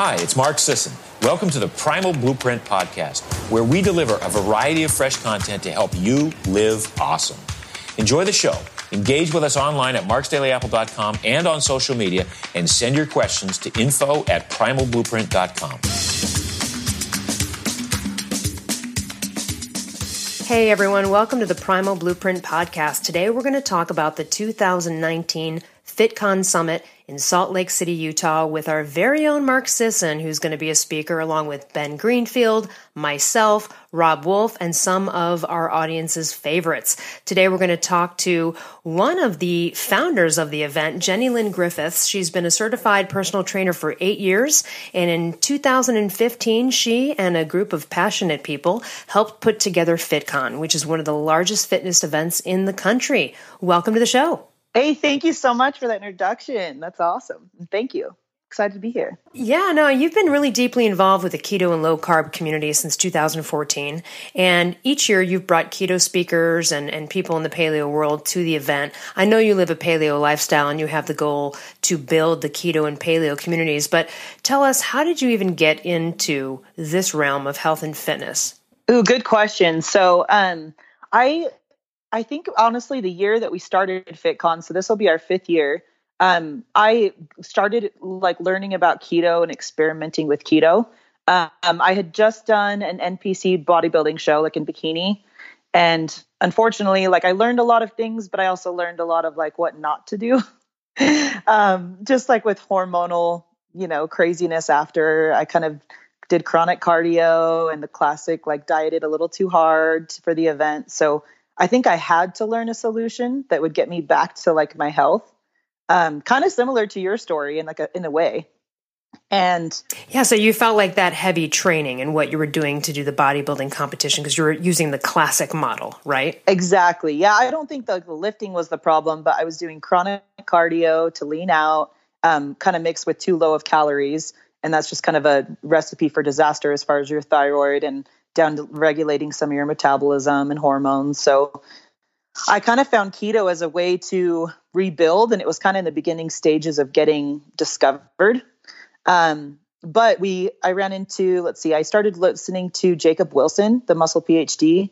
Hi, it's Mark Sisson. Welcome to the Primal Blueprint Podcast, where we deliver a variety of fresh content to help you live awesome. Enjoy the show. Engage with us online at marksdailyapple.com and on social media, and send your questions to info at primalblueprint.com. Hey everyone, welcome to the Primal Blueprint Podcast. Today we're going to talk about the 2019 FitCon Summit in Salt Lake City, Utah, with our very own Mark Sisson, who's going to be a speaker, along with Ben Greenfield, myself, Robb Wolf, and some of our audience's favorites. Today, we're going to talk to one of the founders of the event, Jennilyn Griffiths. She's been a certified personal trainer for eight years, and in 2015, she and a group of passionate people helped put together FitCon, which is one of the largest fitness events in the country. Welcome to the show. Hey, thank you so much for that introduction. That's awesome. Thank you. Excited to be here. Yeah, no, you've been really deeply involved with the keto and low carb community since 2014. And each year you've brought keto speakers and, and people in the paleo world to the event. I know you live a paleo lifestyle and you have the goal to build the keto and paleo communities, but tell us, how did you even get into this realm of health and fitness? Ooh, good question. So, um, I I think honestly, the year that we started FitCon, so this will be our fifth year. Um, I started like learning about keto and experimenting with keto. Um, I had just done an NPC bodybuilding show, like in bikini, and unfortunately, like I learned a lot of things, but I also learned a lot of like what not to do. um, just like with hormonal, you know, craziness. After I kind of did chronic cardio and the classic like dieted a little too hard for the event, so I think I had to learn a solution that would get me back to like my health. Um, kind of similar to your story in like a, in a way. And yeah, so you felt like that heavy training and what you were doing to do the bodybuilding competition because you were using the classic model, right? Exactly. Yeah, I don't think the, the lifting was the problem, but I was doing chronic cardio to lean out, um, kind of mixed with too low of calories, and that's just kind of a recipe for disaster as far as your thyroid and down to regulating some of your metabolism and hormones. So I kind of found keto as a way to rebuild, and it was kind of in the beginning stages of getting discovered. Um, but we, I ran into, let's see, I started listening to Jacob Wilson, the Muscle PhD,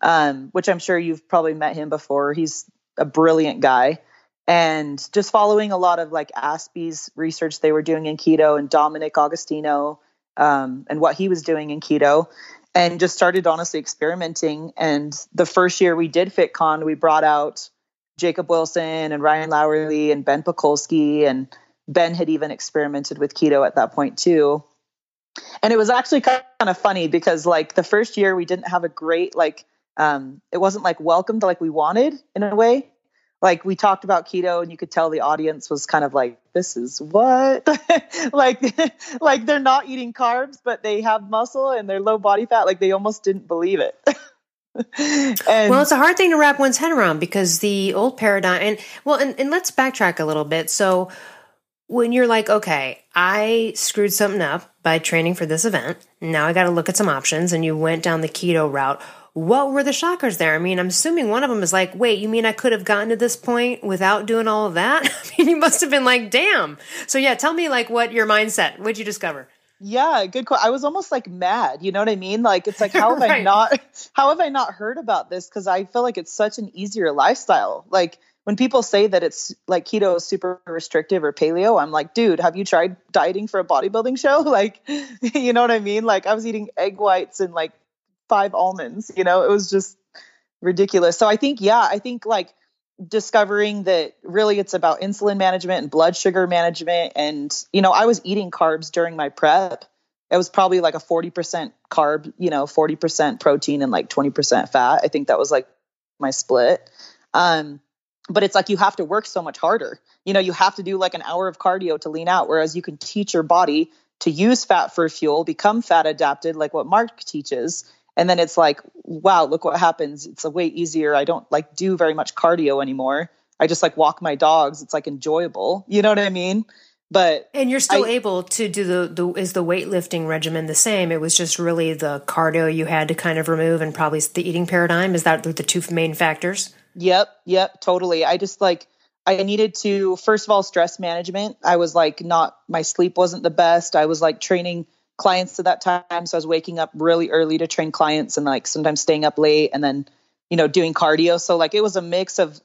um, which I'm sure you've probably met him before. He's a brilliant guy. And just following a lot of like ASPI's research they were doing in keto and Dominic D'Agostino um, and what he was doing in keto and just started honestly experimenting. And the first year we did FitCon, we brought out Jacob Wilson and Ryan Lowery and Ben Pakulski, and Ben had even experimented with keto at that point too. And it was actually kind of funny because like the first year we didn't have a great like um, it wasn't like welcomed like we wanted in a way like we talked about keto and you could tell the audience was kind of like this is what? Like like they're not eating carbs but they have muscle and they're low body fat. Like they almost didn't believe it. And, well it's a hard thing to wrap one's head around because the old paradigm and well and, and let's backtrack a little bit. So when you're like okay i screwed something up by training for this event. Now i got to look at some options and you went down the keto route what were the shockers there? I mean, I'm assuming one of them is like, wait, you mean I could have gotten to this point without doing all of that? I mean, you must have been like, damn. So yeah, tell me like what your mindset, what'd you discover? Yeah, good question. I was almost like mad, you know what I mean? Like it's like how have right. I not how have I not heard about this cuz I feel like it's such an easier lifestyle. Like when people say that it's like keto is super restrictive or paleo, I'm like, dude, have you tried dieting for a bodybuilding show? Like, you know what I mean? Like I was eating egg whites and like five almonds. You know, it was just ridiculous. So I think, yeah, I think like discovering that really it's about insulin management and blood sugar management. And, you know, I was eating carbs during my prep. It was probably like a 40% carb, you know, 40% protein and like 20% fat. I think that was like my split. Um, but it's like you have to work so much harder. You know, you have to do like an hour of cardio to lean out, whereas you can teach your body to use fat for fuel, become fat adapted, like what Mark teaches, and then it's like wow look what happens. It's a way easier. I don't like do very much cardio anymore. I just like walk my dogs. It's like enjoyable. You know what i mean? But and you're still I, able to do the, the is the weightlifting regimen the same? It was just really the cardio you had to kind of remove and probably the eating paradigm? Is that the two main factors? Yep yep totally. I just like I needed to first of all stress management. I was like not my sleep wasn't the best. I was like training clients to that time, so I was waking up really early to train clients and like sometimes staying up late and then you know doing cardio. So like it was a mix of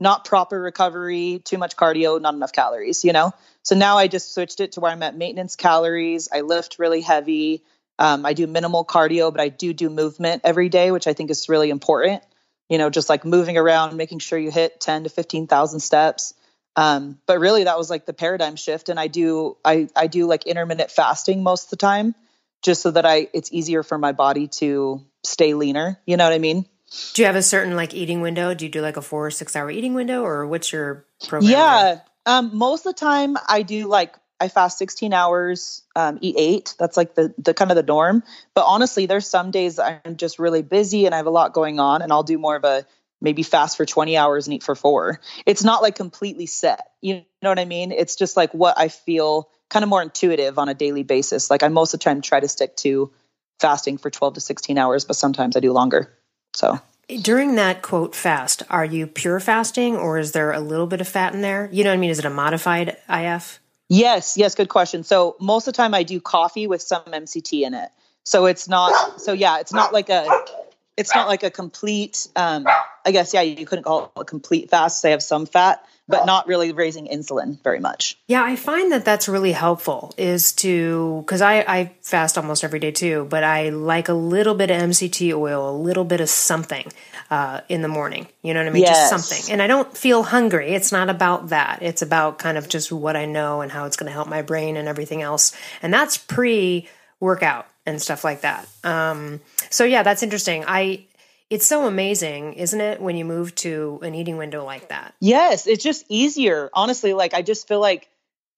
not proper recovery, too much cardio, not enough calories, you know? So now I just switched it to where I'm at maintenance calories. I lift really heavy. Um, I do minimal cardio, but I do do movement every day, which I think is really important. You know, just like moving around, making sure you hit 10 to 15,000 steps. Um, but really that was like the paradigm shift. And I do, I, I do like intermittent fasting most of the time just so that I, it's easier for my body to stay leaner. You know what I mean? Do you have a certain like eating window? Do you do like a four or six hour eating window or what's your program? Yeah. Um, most of the time I do like I fast 16 hours, um, eat eight. That's like the the kind of the norm. But honestly, there's some days I'm just really busy and I have a lot going on, and I'll do more of a maybe fast for 20 hours and eat for four. It's not like completely set. You know what I mean? It's just like what I feel kind of more intuitive on a daily basis. Like I most of the time try to stick to fasting for 12 to 16 hours, but sometimes I do longer. So during that quote fast, are you pure fasting or is there a little bit of fat in there? You know what I mean? Is it a modified IF? Yes, yes, good question. So most of the time I do coffee with some MCT in it. So it's not so yeah, it's not like a it's not like a complete um I guess yeah, you couldn't call it a complete fast. They have some fat, but not really raising insulin very much. Yeah, I find that that's really helpful is to because I, I fast almost every day too, but I like a little bit of MCT oil, a little bit of something uh, in the morning. You know what I mean? Yes. Just something. And I don't feel hungry. It's not about that. It's about kind of just what I know and how it's going to help my brain and everything else. And that's pre workout and stuff like that. Um, so yeah, that's interesting. I it's so amazing, isn't it, when you move to an eating window like that? Yes, it's just easier. Honestly, like I just feel like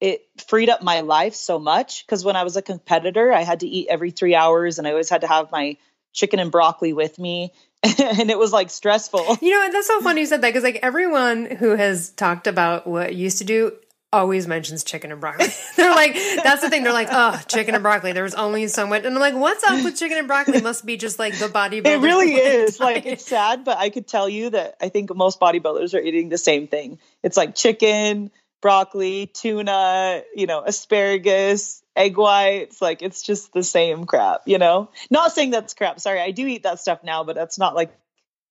it freed up my life so much because when I was a competitor, I had to eat every three hours and I always had to have my chicken and broccoli with me. and it was like stressful. You know, that's so funny you said that because like everyone who has talked about what you used to do always mentions chicken and broccoli. They're like, that's the thing. They're like, oh, chicken and broccoli. There was only so much. And I'm like, what's up with chicken and broccoli? Must be just like the bodybuilder. It really is. Like, it's sad, but I could tell you that I think most bodybuilders are eating the same thing. It's like chicken, broccoli, tuna, you know, asparagus, egg whites. Like, it's just the same crap, you know? Not saying that's crap. Sorry, I do eat that stuff now, but that's not like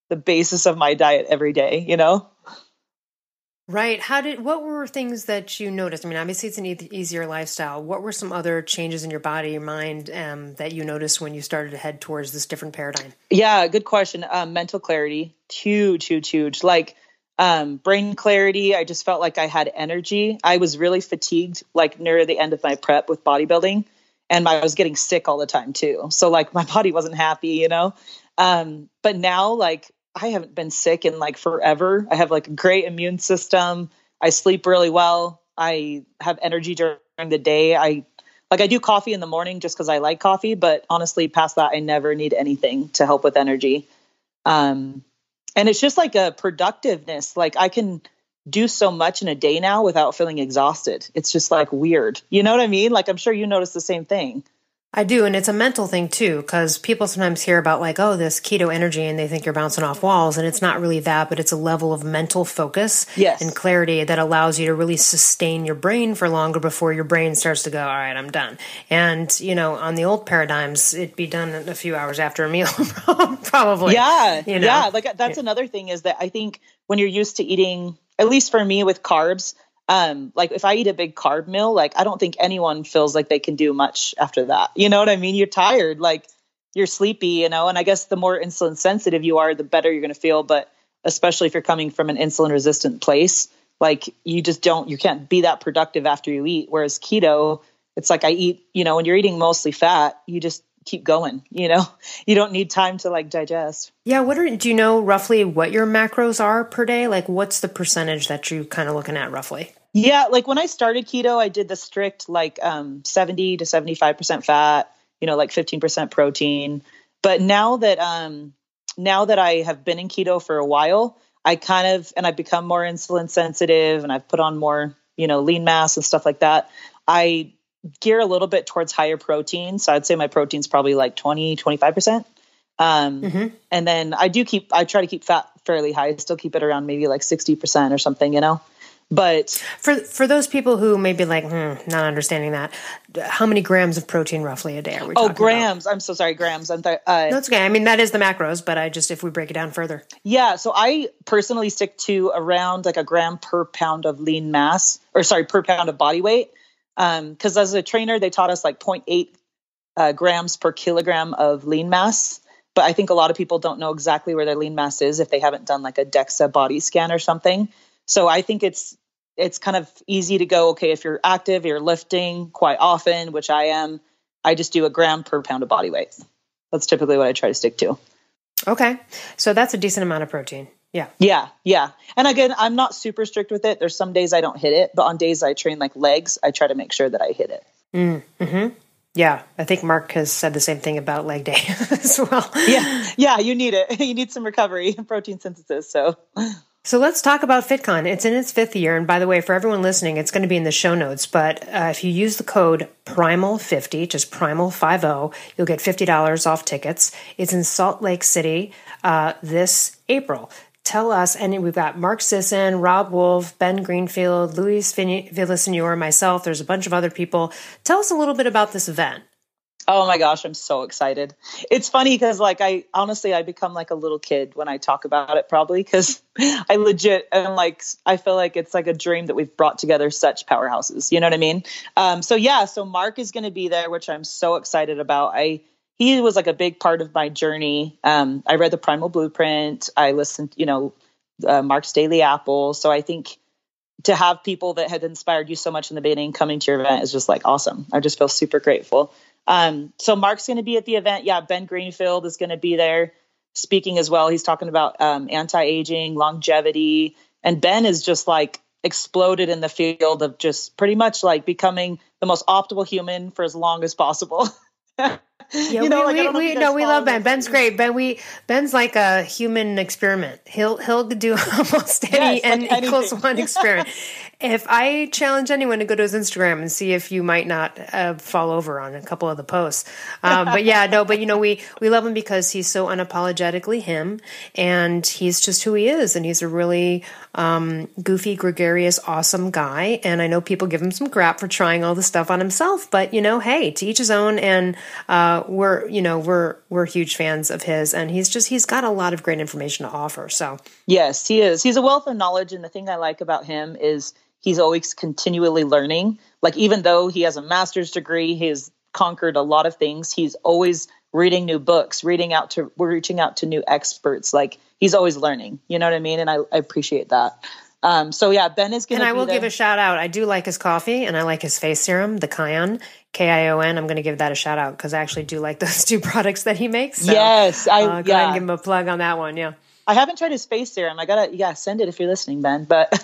the basis of my diet every day, you know? Right. How did what were things that you noticed? I mean, obviously it's an e- easier lifestyle. What were some other changes in your body, your mind, um, that you noticed when you started to head towards this different paradigm? Yeah, good question. Um, mental clarity, huge, huge, huge. Like um, brain clarity. I just felt like I had energy. I was really fatigued, like near the end of my prep with bodybuilding, and I was getting sick all the time too. So like my body wasn't happy, you know. Um, but now, like I haven't been sick in like forever. I have like a great immune system. I sleep really well. I have energy during the day. I like I do coffee in the morning just because I like coffee, but honestly, past that, I never need anything to help with energy. Um, and it's just like a productiveness. Like I can do so much in a day now without feeling exhausted. It's just like weird. You know what I mean? Like I'm sure you notice the same thing. I do, and it's a mental thing too, because people sometimes hear about like, oh, this keto energy, and they think you're bouncing off walls, and it's not really that, but it's a level of mental focus yes. and clarity that allows you to really sustain your brain for longer before your brain starts to go, all right, I'm done. And you know, on the old paradigms, it'd be done a few hours after a meal, probably. Yeah, you know? yeah. Like that's another thing is that I think when you're used to eating, at least for me with carbs, um like if i eat a big carb meal like i don't think anyone feels like they can do much after that. You know what i mean? You're tired like you're sleepy you know? And i guess the more insulin sensitive you are the better you're going to feel. But especially if you're coming from an insulin resistant place like you just don't you can't be that productive after you eat. Whereas keto it's like i eat you know when you're eating mostly fat you just keep going you know? You don't need time to like digest. Yeah what are do you know roughly what your macros are per day? Like what's the percentage that you're kind of looking at roughly yeah like when i started keto i did the strict like um 70 to 75% fat you know like 15% protein but now that um now that i have been in keto for a while i kind of and i've become more insulin sensitive and i've put on more you know lean mass and stuff like that i gear a little bit towards higher protein. So I'd say my protein's probably like 20, 25%. Um, mm-hmm. And then I do keep, I try to keep fat fairly high. I still keep it around maybe like 60% or something, you know? But for for those people who may be like, hmm, not understanding that, how many grams of protein roughly a day are we? Oh, grams. About? I'm so sorry, grams. I'm th- uh, it's okay. I mean, that is the macros, but I just if we break it down further. Yeah. So I personally stick to around like a gram per pound of lean mass, or sorry, per pound of body weight. Because um, as a trainer, they taught us like 0.8 uh, grams per kilogram of lean mass. But I think a lot of people don't know exactly where their lean mass is if they haven't done like a DEXA body scan or something. So I think it's it's kind of easy to go, okay, if you're active, you're lifting quite often, which I am, I just do a gram per pound of body weight. That's typically what I try to stick to. Okay. So that's a decent amount of protein. Yeah. Yeah. Yeah. And again, I'm not super strict with it. There's some days I don't hit it, but on days I train like legs, I try to make sure that I hit it. Mm, hmm Yeah, I think Mark has said the same thing about leg day as well. Yeah, yeah, you need it. You need some recovery, protein synthesis. So, so let's talk about FitCon. It's in its fifth year. And by the way, for everyone listening, it's going to be in the show notes. But uh, if you use the code PRIMAL50, just PRIMAL50, you'll get $50 off tickets. It's in Salt Lake City uh, this April. Tell us, and we've got Mark Sisson, Robb Wolf, Ben Greenfield, Luis Villasenor, myself. There's a bunch of other people. Tell us a little bit about this event. Oh my gosh, I'm so excited. It's funny because like I honestly I become like a little kid when I talk about it probably cuz I legit and like I feel like it's like a dream that we've brought together such powerhouses, you know what I mean? Um so yeah, so Mark is going to be there which I'm so excited about. I he was like a big part of my journey. Um I read the Primal Blueprint, I listened, you know, uh, Mark's Daily Apple, so I think to have people that had inspired you so much in the beginning coming to your event is just like awesome. I just feel super grateful. Um, so Mark's going to be at the event. Yeah, Ben Greenfield is going to be there speaking as well. He's talking about um, anti-aging, longevity, and Ben is just like exploded in the field of just pretty much like becoming the most optimal human for as long as possible. yeah, you know, we, like, we, we no, we love Ben. Ben's great. Ben, we Ben's like a human experiment. He'll he'll do almost any yes, like n equals one experiment. If I challenge anyone to go to his Instagram and see if you might not uh, fall over on a couple of the posts, um, but yeah, no, but you know we we love him because he's so unapologetically him, and he's just who he is, and he's a really um, goofy, gregarious, awesome guy. And I know people give him some crap for trying all the stuff on himself, but you know, hey, to each his own. And uh, we're you know we're we're huge fans of his, and he's just he's got a lot of great information to offer. So yes, he is. He's a wealth of knowledge, and the thing I like about him is he's always continually learning. Like even though he has a master's degree, he's conquered a lot of things. He's always reading new books, reading out to we're reaching out to new experts. Like he's always learning. You know what I mean? And I, I appreciate that. Um, so yeah, Ben is going to. And I will there. give a shout out. I do like his coffee, and I like his face serum, the Kion, K I O N. I'm going to give that a shout out because I actually do like those two products that he makes. So, yes, I uh, go yeah. ahead and give him a plug on that one. Yeah. I haven't tried his face serum. I gotta, yeah, send it if you're listening, Ben. But,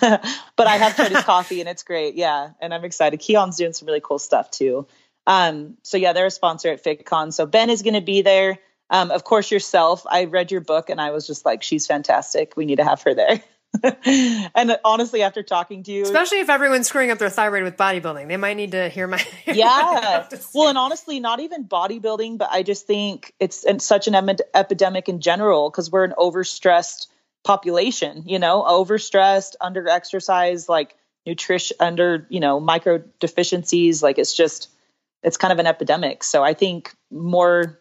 but I have tried his coffee and it's great. Yeah, and I'm excited. Kion's doing some really cool stuff too. Um, so yeah, they're a sponsor at FitCon. So Ben is going to be there. Um, of course, yourself. I read your book and I was just like, she's fantastic. We need to have her there. and honestly, after talking to you, especially if everyone's screwing up their thyroid with bodybuilding, they might need to hear my. yeah. well, and honestly, not even bodybuilding, but I just think it's, such an em- epidemic in general because we're an overstressed population, you know, overstressed, under exercise, like nutrition, under, you know, micro deficiencies. Like it's just, it's kind of an epidemic. So I think more,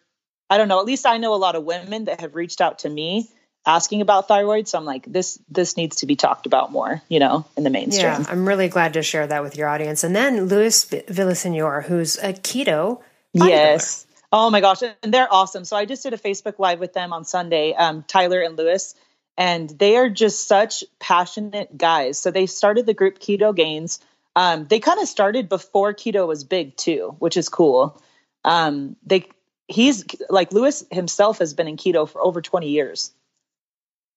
I don't know, at least I know a lot of women that have reached out to me asking about thyroid. So I'm like, this this needs to be talked about more, you know, in the mainstream. Yeah, I'm really glad to share that with your audience. And then Luis Villasenor, who's a keto. Yes. Oh my gosh, and they're awesome. So I just did a Facebook live with them on Sunday, um, Tyler and Luis, and they are just such passionate guys. So they started the group Keto Gains. Um, they kind of started before keto was big too, which is cool. Um, they he's like Luis himself has been in keto for over 20 years.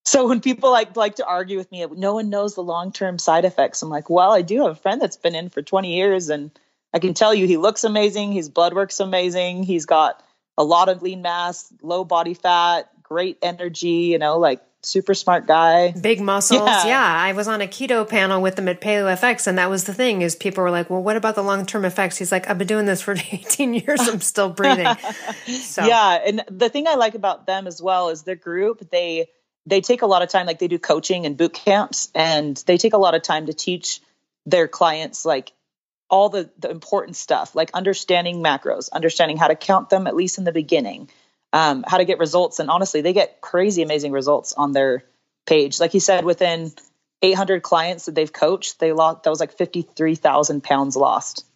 So when people like like to argue with me, no one knows the long term side effects. I'm like, well, I do have a friend that's been in for 20 years, and I can tell you, he looks amazing. His blood work's amazing. He's got a lot of lean mass, low body fat, great energy. You know, like super smart guy. Big muscles. Yeah. yeah. I was on a keto panel with him at Paleo FX and that was the thing is people were like, well, what about the long-term effects? He's like, I've been doing this for 18 years. I'm still breathing. So. Yeah. And the thing I like about them as well is their group, they, they take a lot of time, like they do coaching and boot camps and they take a lot of time to teach their clients, like all the, the important stuff, like understanding macros, understanding how to count them, at least in the beginning, um, how to get results. And honestly, they get crazy amazing results on their page. Like he said, within 800 clients that they've coached, they lost, that was like 53,000 pounds lost.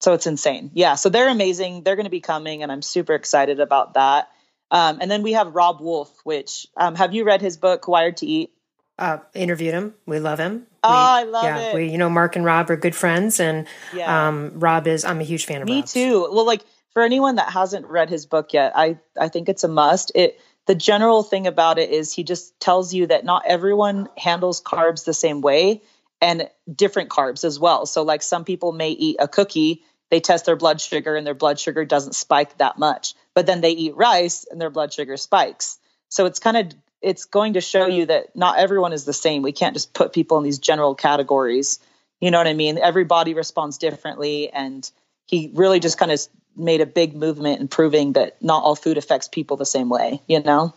So it's insane. Yeah. So they're amazing. They're going to be coming, and I'm super excited about that. Um, and then we have Robb Wolf, which um, have you read his book, Wired to Eat? Uh, interviewed him. We love him. Oh, I love yeah, it. We, you know, Mark and Robb are good friends, and yeah. um, Robb is. I'm a huge fan of. Me Robb's. too. Well, like for anyone that hasn't read his book yet, I I think it's a must. It the general thing about it is he just tells you that not everyone handles carbs the same way, and different carbs as well. So, like some people may eat a cookie, they test their blood sugar, and their blood sugar doesn't spike that much, but then they eat rice, and their blood sugar spikes. So it's kind of it's going to show you that not everyone is the same. We can't just put people in these general categories. You know what I mean? Every body responds differently. And he really just kind of made a big movement in proving that not all food affects people the same way, you know?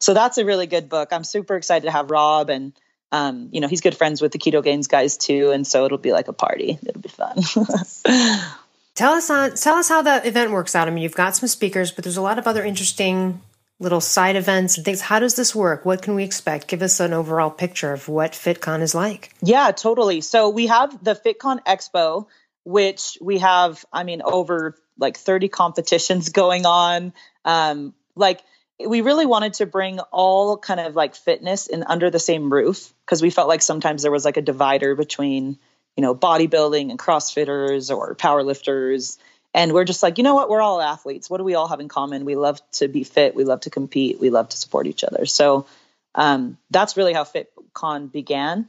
So that's a really good book. I'm super excited to have Robb and um, you know, he's good friends with the Ketogains guys too, and so it'll be like a party. It'll be fun. tell us on tell us how the event works out. I mean, you've got some speakers, but there's a lot of other interesting little side events and things. How does this work? What can we expect? Give us an overall picture of what FitCon is like. Yeah, totally. So we have the FitCon Expo, which we have, I mean, over like 30 competitions going on. Um, like, we really wanted to bring all kind of like fitness in under the same roof because we felt like sometimes there was like a divider between you know bodybuilding and crossfitters or powerlifters. And we're just like you know what? We're all athletes. What do we all have in common? We love to be fit. We love to compete. We love to support each other. So um, that's really how fitcon began.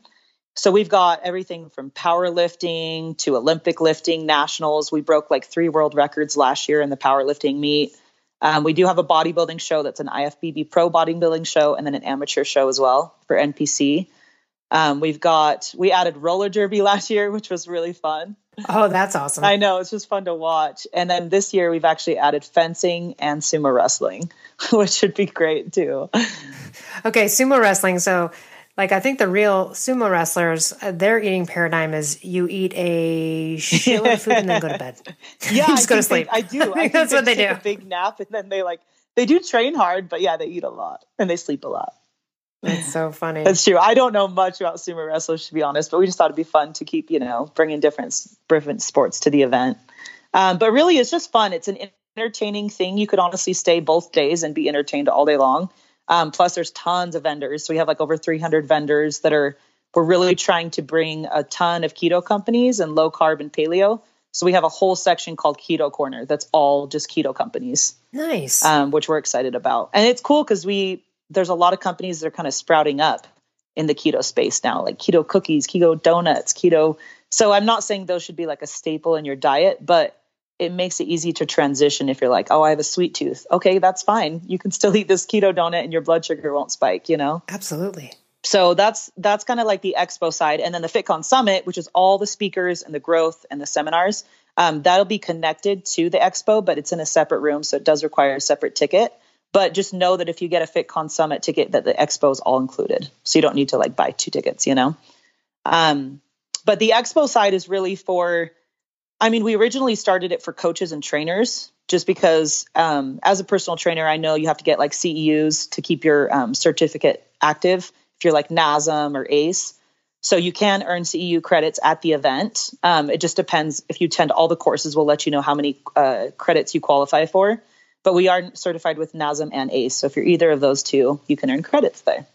So we've got everything from powerlifting to olympic lifting nationals. We broke like three world records last year in the powerlifting meet. Um, we do have a bodybuilding show that's an ifbb pro bodybuilding show and then an amateur show as well for npc um, we've got we added roller derby last year which was really fun Oh, that's awesome. I know. It's just fun to watch. And then this year we've actually added fencing and sumo wrestling, which should be great too. Okay, sumo wrestling. So, like, I think the real sumo wrestlers, uh, their eating paradigm is you eat a shitload of food and then go to bed. Yeah, just go to sleep. They, I do. I, I that's what they do. A big nap and then they like they do train hard, but yeah, they eat a lot and they sleep a lot. That's so funny. That's true. I don't know much about sumo wrestlers to be honest, but we just thought it'd be fun to keep, you know, bringing different different sports to the event. Um, but really, it's just fun. It's an entertaining thing. You could honestly stay both days and be entertained all day long. Um, plus, there's tons of vendors. So we have like over 300 vendors that are. We're really trying to bring a ton of keto companies and low carb and paleo. So we have a whole section called Keto Corner that's all just keto companies. Nice. Um, which we're excited about. And it's cool because we there's a lot of companies that are kind of sprouting up in the keto space now, like keto cookies, keto donuts, keto. So I'm not saying those should be like a staple in your diet, but it makes it easy to transition if you're like, oh, I have a sweet tooth. Okay, that's fine. You can still eat this keto donut and your blood sugar won't spike, you know? Absolutely. So that's that's kind of like the expo side. And then the FitCon Summit, which is all the speakers and the growth and the seminars, um, that'll be connected to the expo, but it's in a separate room. So it does require a separate ticket. But just know that if you get a FitCon Summit ticket, that the expo is all included. So you don't need to like buy two tickets, you know? Um, but the expo side is really for, I mean, we originally started it for coaches and trainers just because um, as a personal trainer, I know you have to get like CEUs to keep your um, certificate active if you're like NASM or ACE. So you can earn CEU credits at the event. Um, it just depends. If you attend all the courses, we'll let you know how many uh, credits you qualify for but we are certified with NASM and ACE. So if you're either of those two, you can earn credits there.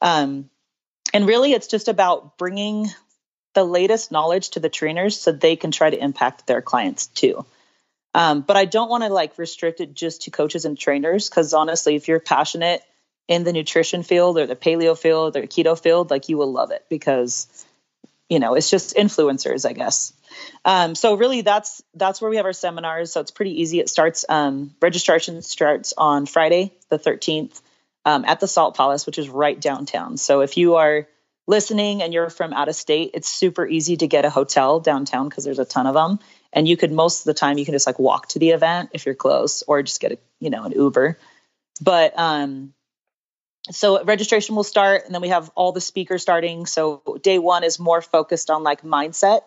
Um, and really, it's just about bringing the latest knowledge to the trainers so they can try to impact their clients too. Um, but I don't want to like restrict it just to coaches and trainers because honestly, if you're passionate in the nutrition field or the paleo field or keto field, like you will love it because you know it's just influencers, I guess. Um, so really, that's that's where we have our seminars. So it's pretty easy. It starts um, registration starts on Friday, the thirteenth. um, at the Salt Palace, which is right downtown. So if you are listening and you're from out of state, it's super easy to get a hotel downtown because there's a ton of them. And you could most of the time you can just like walk to the event if you're close, or just get a you know an Uber. But um, so registration will start, and then we have all the speakers starting. So day one is more focused on like mindset.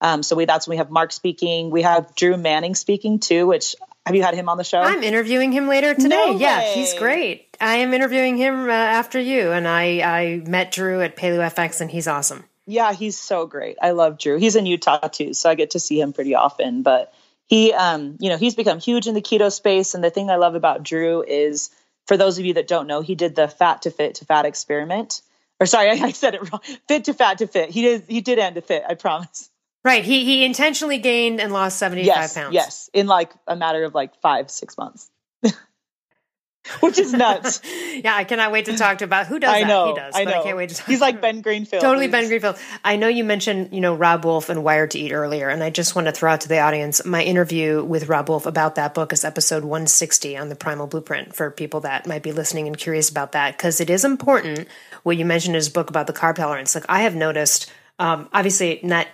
Um, so we that's when we have Mark speaking. We have Drew Manning speaking too, which have you had him on the show? I'm interviewing him later today. No yeah, he's great. I am interviewing him uh, after you, and I I met Drew at Paleo FX, and he's awesome. Yeah, he's so great. I love Drew. He's in Utah too, so I get to see him pretty often. But he, um, you know, he's become huge in the keto space, and the thing I love about Drew is, for those of you that don't know, he did the fat to fit to fat experiment. Or sorry, I, I said it wrong. Fit to fat to fit. He did. He did end to fit. I promise. Right. He he intentionally gained and lost 75 yes, pounds. Yes. In like a matter of like five, six months. Which is nuts. yeah, I cannot wait to talk to about who does I know, that. He does. I know. I can't wait to talk He's like Ben Greenfield. Totally Ben Greenfield. I know you mentioned, you know, Robb Wolf and Wired to Eat earlier, and I just want to throw out to the audience my interview with Robb Wolf about that book is episode 160 on the Primal Blueprint for people that might be listening and curious about that because it is important what you mentioned in his book about the carb tolerance. Like I have noticed um, obviously not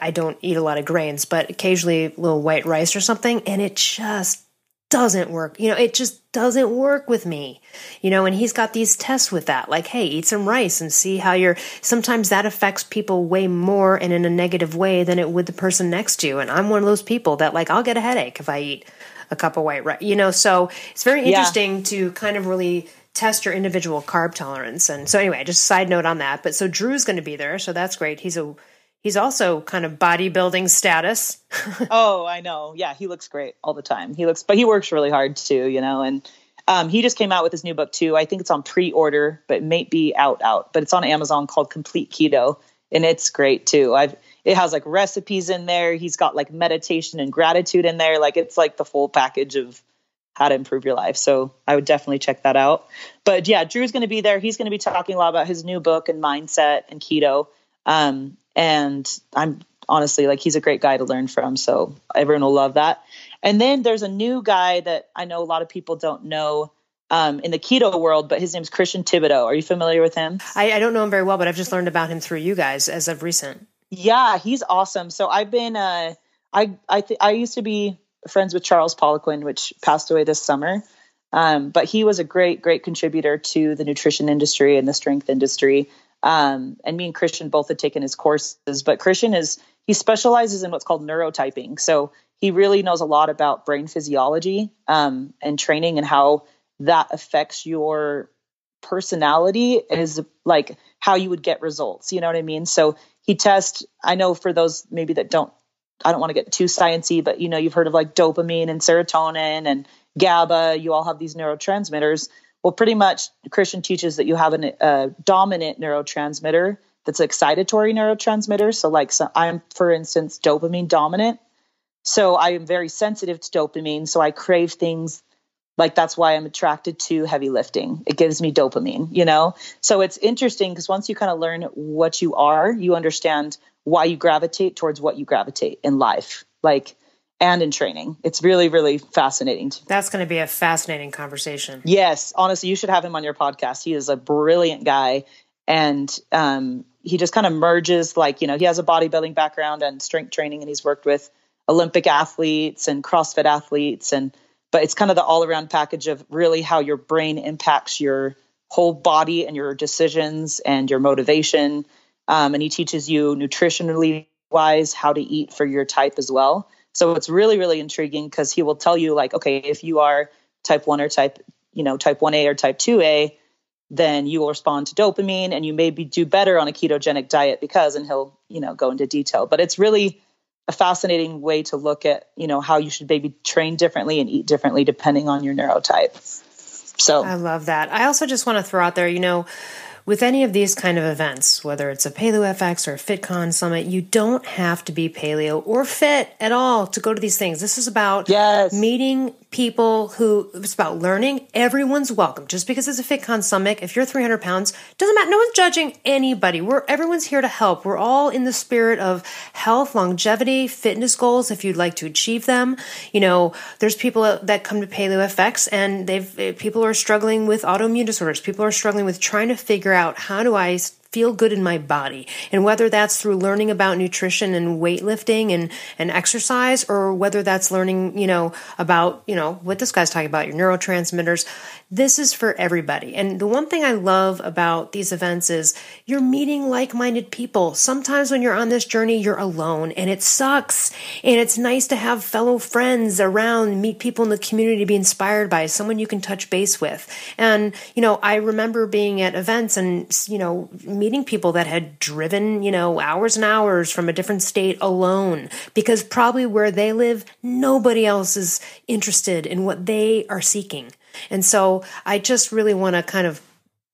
I don't eat a lot of grains, but occasionally a little white rice or something, and it just doesn't work. You know, it just doesn't work with me. You know, and he's got these tests with that. Like, hey, eat some rice and see how you're sometimes that affects people way more and in a negative way than it would the person next to you. And I'm one of those people that like I'll get a headache if I eat a cup of white rice. You know, so it's very interesting yeah. to kind of really test your individual carb tolerance. And so anyway, just side note on that. But so Drew's going to be there, so that's great. He's a he's also kind of bodybuilding status. oh, I know. Yeah, he looks great all the time. He looks, but he works really hard too, you know. And um, he just came out with his new book too. I think it's on pre-order, but it may be out out. But it's on Amazon called Complete Keto, and it's great too. I've it has like recipes in there. He's got like meditation and gratitude in there. Like it's like the full package of how to improve your life. So I would definitely check that out. But yeah, Drew's going to be there. He's going to be talking a lot about his new book and mindset and keto. Um, and I'm honestly like he's a great guy to learn from. So everyone will love that. And then there's a new guy that I know a lot of people don't know um, in the keto world, but his name's Christian Thibaudeau. Are you familiar with him? I, I, don't know him very well, but I've just learned about him through you guys as of recent. Yeah, he's awesome. So I've been, uh, I I th- I used to be friends with Charles Poliquin, which passed away this summer. Um, but he was a great, great contributor to the nutrition industry and the strength industry. Um, and me and Christian both had taken his courses, but Christian is he specializes in what's called neurotyping. So he really knows a lot about brain physiology um, and training and how that affects your personality is like how you would get results. You know what I mean? So he tests. I know for those maybe that don't, I don't want to get too sciency, but you know, you've heard of like dopamine and serotonin and GABA. You all have these neurotransmitters. Well, pretty much Christian teaches that you have a uh, dominant neurotransmitter that's excitatory neurotransmitter. So, like, so I'm, for instance, dopamine dominant. So I am very sensitive to dopamine. So I crave things like that's why I'm attracted to heavy lifting. It gives me dopamine, you know? So it's interesting because once you kind of learn what you are, you understand why you gravitate towards what you gravitate in life. Like, and in training. It's really, really fascinating. That's going to be a fascinating conversation. Yes. Honestly, you should have him on your podcast. He is a brilliant guy. And um, he just kind of merges, like, you know, he has a bodybuilding background and strength training, and he's worked with Olympic athletes and CrossFit athletes. And, but it's kind of the all around package of really how your brain impacts your whole body and your decisions and your motivation. Um, and he teaches you nutritionally wise how to eat for your type as well. So it's really, really intriguing because he will tell you, like, okay, if you are type 1 or type, you know, type 1A or type 2A, then you will respond to dopamine and you maybe do better on a ketogenic diet because, and he'll, you know, go into detail. But it's really a fascinating way to look at, you know, how you should maybe train differently and eat differently depending on your neurotype. So I love that. I also just want to throw out there, you know, with any of these kind of events, whether it's a Paleo FX or a FitCon summit, you don't have to be paleo or fit at all to go to these things. This is about yes. meeting people who it's about learning. Everyone's welcome. Just because it's a FitCon summit, if you're 300 pounds, doesn't matter. No one's judging anybody. We're everyone's here to help. We're all in the spirit of health, longevity, fitness goals. If you'd like to achieve them, you know, there's people that come to Paleo FX and they've people are struggling with autoimmune disorders. People are struggling with trying to figure out how do I feel good in my body. And whether that's through learning about nutrition and weightlifting and, and exercise, or whether that's learning, you know, about, you know, what this guy's talking about, your neurotransmitters, this is for everybody. And the one thing I love about these events is you're meeting like minded people. Sometimes when you're on this journey, you're alone and it sucks. And it's nice to have fellow friends around, meet people in the community to be inspired by, someone you can touch base with. And, you know, I remember being at events and, you know, meeting people that had driven, you know, hours and hours from a different state alone because probably where they live, nobody else is interested in what they are seeking. And so I just really want to kind of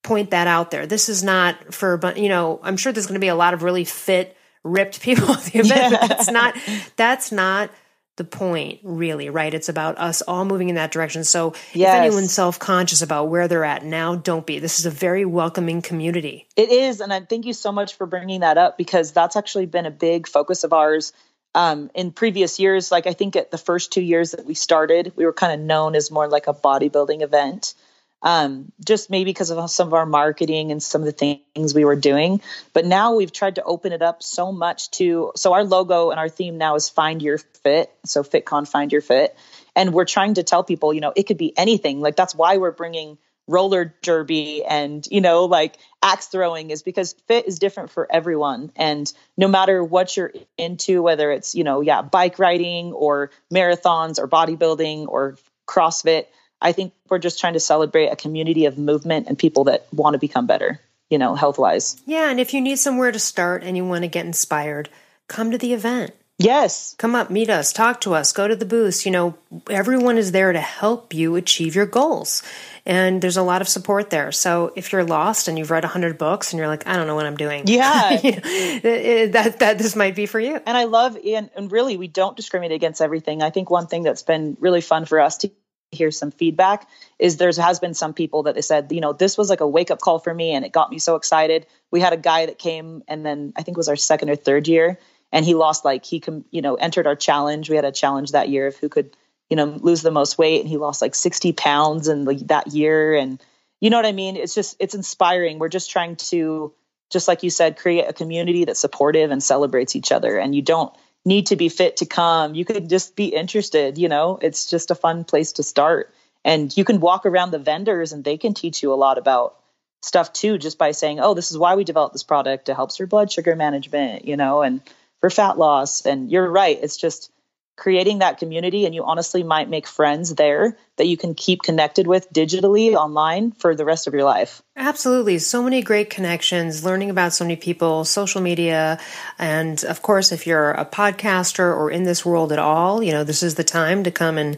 point that out there. This is not for, but you know, I'm sure there's going to be a lot of really fit, ripped people at the event. Yeah. That's not, that's not the point really, right? It's about us all moving in that direction. So yes. if anyone's self-conscious about where they're at now, don't be. This is a very welcoming community. It is. And I thank you so much for bringing that up because that's actually been a big focus of ours um, in previous years, like I think at the first two years that we started, we were kind of known as more like a bodybuilding event. Um, just maybe because of some of our marketing and some of the things we were doing. But now we've tried to open it up so much to so our logo and our theme now is find your fit. So FitCon find your fit. And we're trying to tell people, you know, it could be anything. Like that's why we're bringing roller derby and you know like axe throwing is because fit is different for everyone. And no matter what you're into whether it's you know yeah bike riding or marathons or bodybuilding or crossfit i think we're just trying to celebrate a community of movement and people that want to become better you know health wise yeah and if you need somewhere to start and you want to get inspired come to the event Yes. Come up, meet us, talk to us, go to the booth. You know, everyone is there to help you achieve your goals and there's a lot of support there. So if you're lost and you've read 100 books and you're like, I don't know what I'm doing. Yeah. that, that this might be for you. And I love, and, and really, we don't discriminate against everything. I think one thing that's been really fun for us to hear some feedback is there has been some people that they said you know this was like a wake up call for me and it got me so excited we had a guy that came and then i think it was our second or third year and he lost like he can you know entered our challenge we had a challenge that year of who could you know, lose the most weight and he lost like 60 pounds in like that year. And you know what I mean? It's just, it's inspiring. We're just trying to, just like you said, create a community that's supportive and celebrates each other. And you don't need to be fit to come. You could just be interested, you know, it's just a fun place to start. And you can walk around the vendors and they can teach you a lot about stuff too, just by saying, oh, this is why we developed this product. It helps your blood sugar management, you know, and for fat loss. And you're right. It's just, creating that community and you honestly might make friends there that you can keep connected with digitally online for the rest of your life. Absolutely. So many great connections, learning about so many people, social media. And of course, if you're a podcaster or in this world at all, you know, this is the time to come and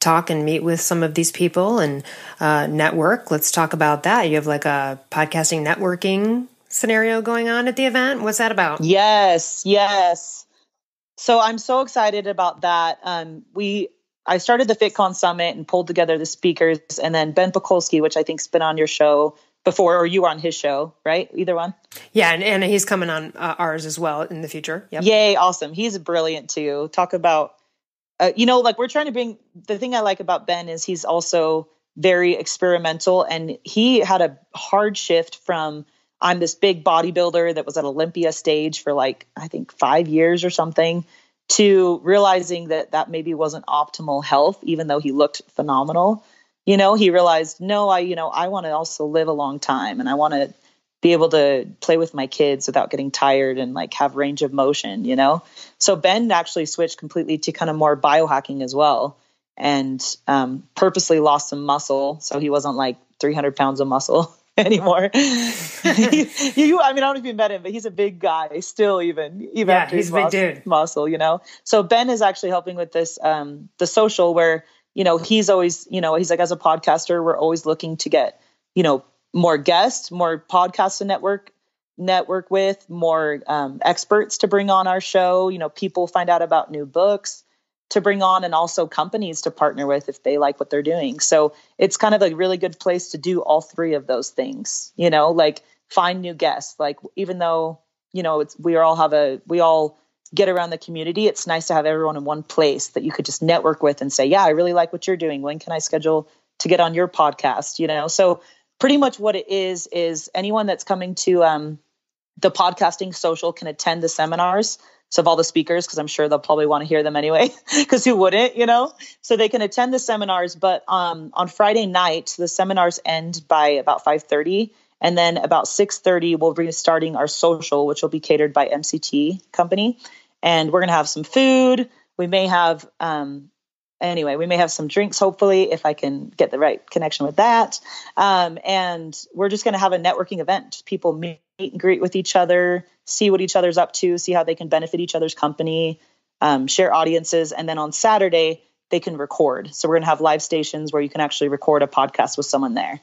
talk and meet with some of these people and uh, network. Let's talk about that. You have like a podcasting networking scenario going on at the event. What's that about? Yes, yes. So I'm so excited about that. Um, we I started the FitCon Summit and pulled together the speakers, and then Ben Pakulski, which I think's been on your show before, or you were on his show, right? Either one. Yeah, and, and he's coming on uh, ours as well in the future. Yep. Yay! Awesome. He's brilliant too. Talk about, uh, you know, like we're trying to bring. The thing I like about Ben is he's also very experimental, and he had a hard shift from I'm this big bodybuilder that was at Olympia stage for like, I think five years or something, to realizing that that maybe wasn't optimal health, even though he looked phenomenal. You know, he realized, no, I, you know, I want to also live a long time and I want to be able to play with my kids without getting tired and like have range of motion, you know? So Ben actually switched completely to kind of more biohacking as well and um, purposely lost some muscle. So he wasn't like 300 pounds of muscle. anymore. he, you, I mean, I don't know if you met him, but he's a big guy still, even even yeah, after he's, big dude. muscle. You know, so Ben is actually helping with this um, the social where you know he's always you know he's like as a podcaster we're always looking to get you know more guests, more podcasts to network network with, more um, experts to bring on our show. You know, people find out about new books. To bring on and also companies to partner with if they like what they're doing. So it's kind of a really good place to do all three of those things, you know, like find new guests. Like even though, you know, it's we all have a we all get around the community, it's nice to have everyone in one place that you could just network with and say, "Yeah, I really like what you're doing. When can I schedule to get on your podcast?" you know. So pretty much what it is is anyone that's coming to um the podcasting social can attend the seminars so of all the speakers because i'm sure they'll probably want to hear them anyway because who wouldn't you know so they can attend the seminars but um, on friday night the seminars end by about 5.30 and then about 6.30 we'll be starting our social which will be catered by mct company and we're going to have some food we may have um, anyway, we may have some drinks, hopefully, if I can get the right connection with that. Um, and we're just going to have a networking event. People meet and greet with each other, see what each other's up to, see how they can benefit each other's company, um, share audiences. And then on Saturday, they can record. So we're going to have live stations where you can actually record a podcast with someone there.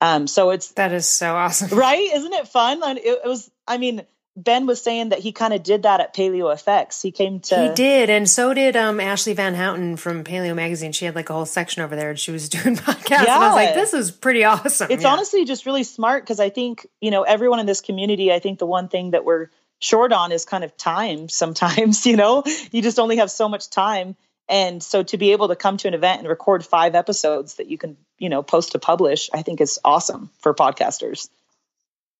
Um, so it's that is so awesome, right? Isn't it fun? It, it was, I mean, Ben was saying that he kind of did that at Paleo FX. He came to He did, and so did um, Ashley Van Houten from Paleo Magazine. She had like a whole section over there and she was doing podcasts. Yeah. And I was like, this is pretty awesome. It's yeah. honestly just really smart because I think, you know, everyone in this community, I think the one thing that we're short on is kind of time sometimes, you know. You just only have so much time. And so to be able to come to an event and record five episodes that you can, you know, post to publish, I think is awesome for podcasters.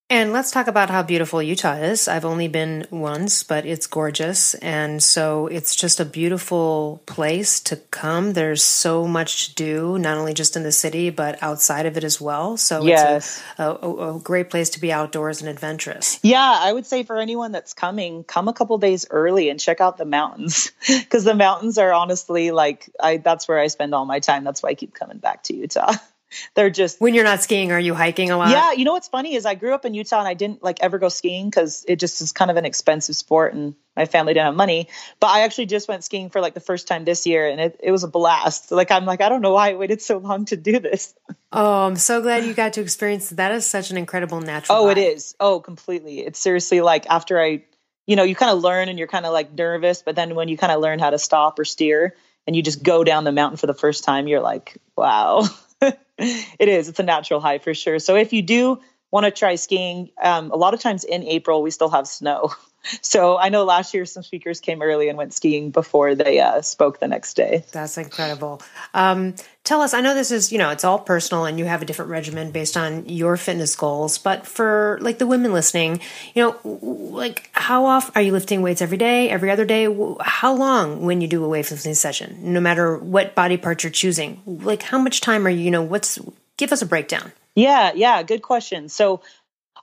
And let's talk about how beautiful Utah is. I've only been once, but it's gorgeous. And so it's just a beautiful place to come. There's so much to do, not only just in the city, but outside of it as well. So yes. it's a, a, a great place to be outdoors and adventurous. Yeah, I would say for anyone that's coming, come a couple days early and check out the mountains because the mountains are honestly like, I, that's where I spend all my time. That's why I keep coming back to Utah. they're just when you're not skiing are you hiking a lot? Yeah you know what's funny is i grew up in utah and i didn't like ever go skiing because it just is kind of an expensive sport and my family didn't have money. But i actually just went skiing for like the first time this year and it, it was a blast. Like i'm like i don't know why i waited so long to do this. Oh i'm so glad you got to experience that. Is such an incredible natural oh vibe. it is. Oh completely. It's seriously like after i you know you kind of learn and you're kind of like nervous but then when you kind of learn how to stop or steer and you just go down the mountain for the first time you're like wow it is. It's a natural high for sure. So if you do want to try skiing, um, a lot of times in April we still have snow. So I know last year some speakers came early and went skiing before they uh, spoke the next day. That's incredible. Um, tell us, I know this is, you know, it's all personal and you have a different regimen based on your fitness goals, but for like the women listening, you know, like how often are you lifting weights every day, every other day? How long when you do a weightlifting session, no matter what body part you're choosing? Like how much time are you, you know, what's, give us a breakdown. Yeah, yeah, good question. So